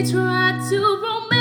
Try tried to romance.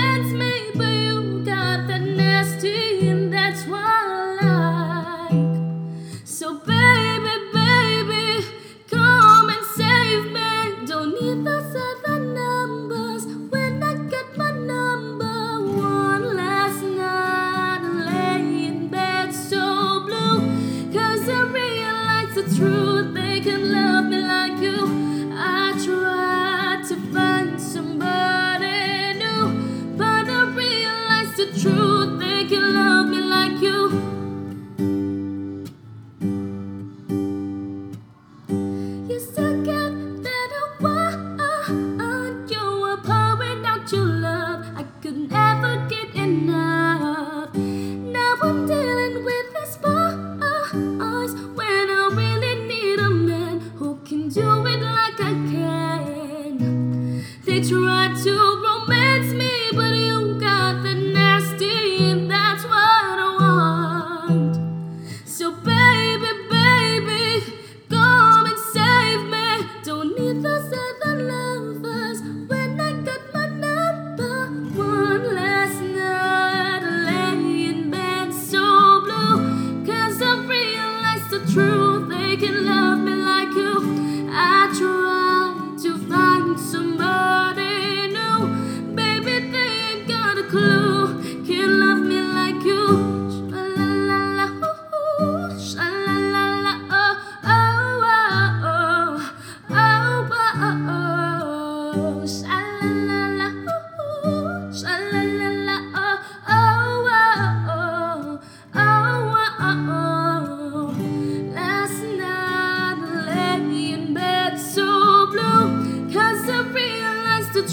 tried to romance me, but you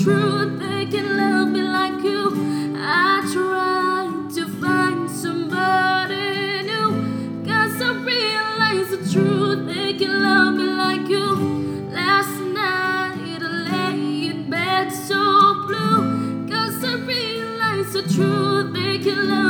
truth they can love me like you. I tried to find somebody new. Cause I realized the truth they can love me like you. Last night I lay in bed so blue. Cause I realized the truth they can love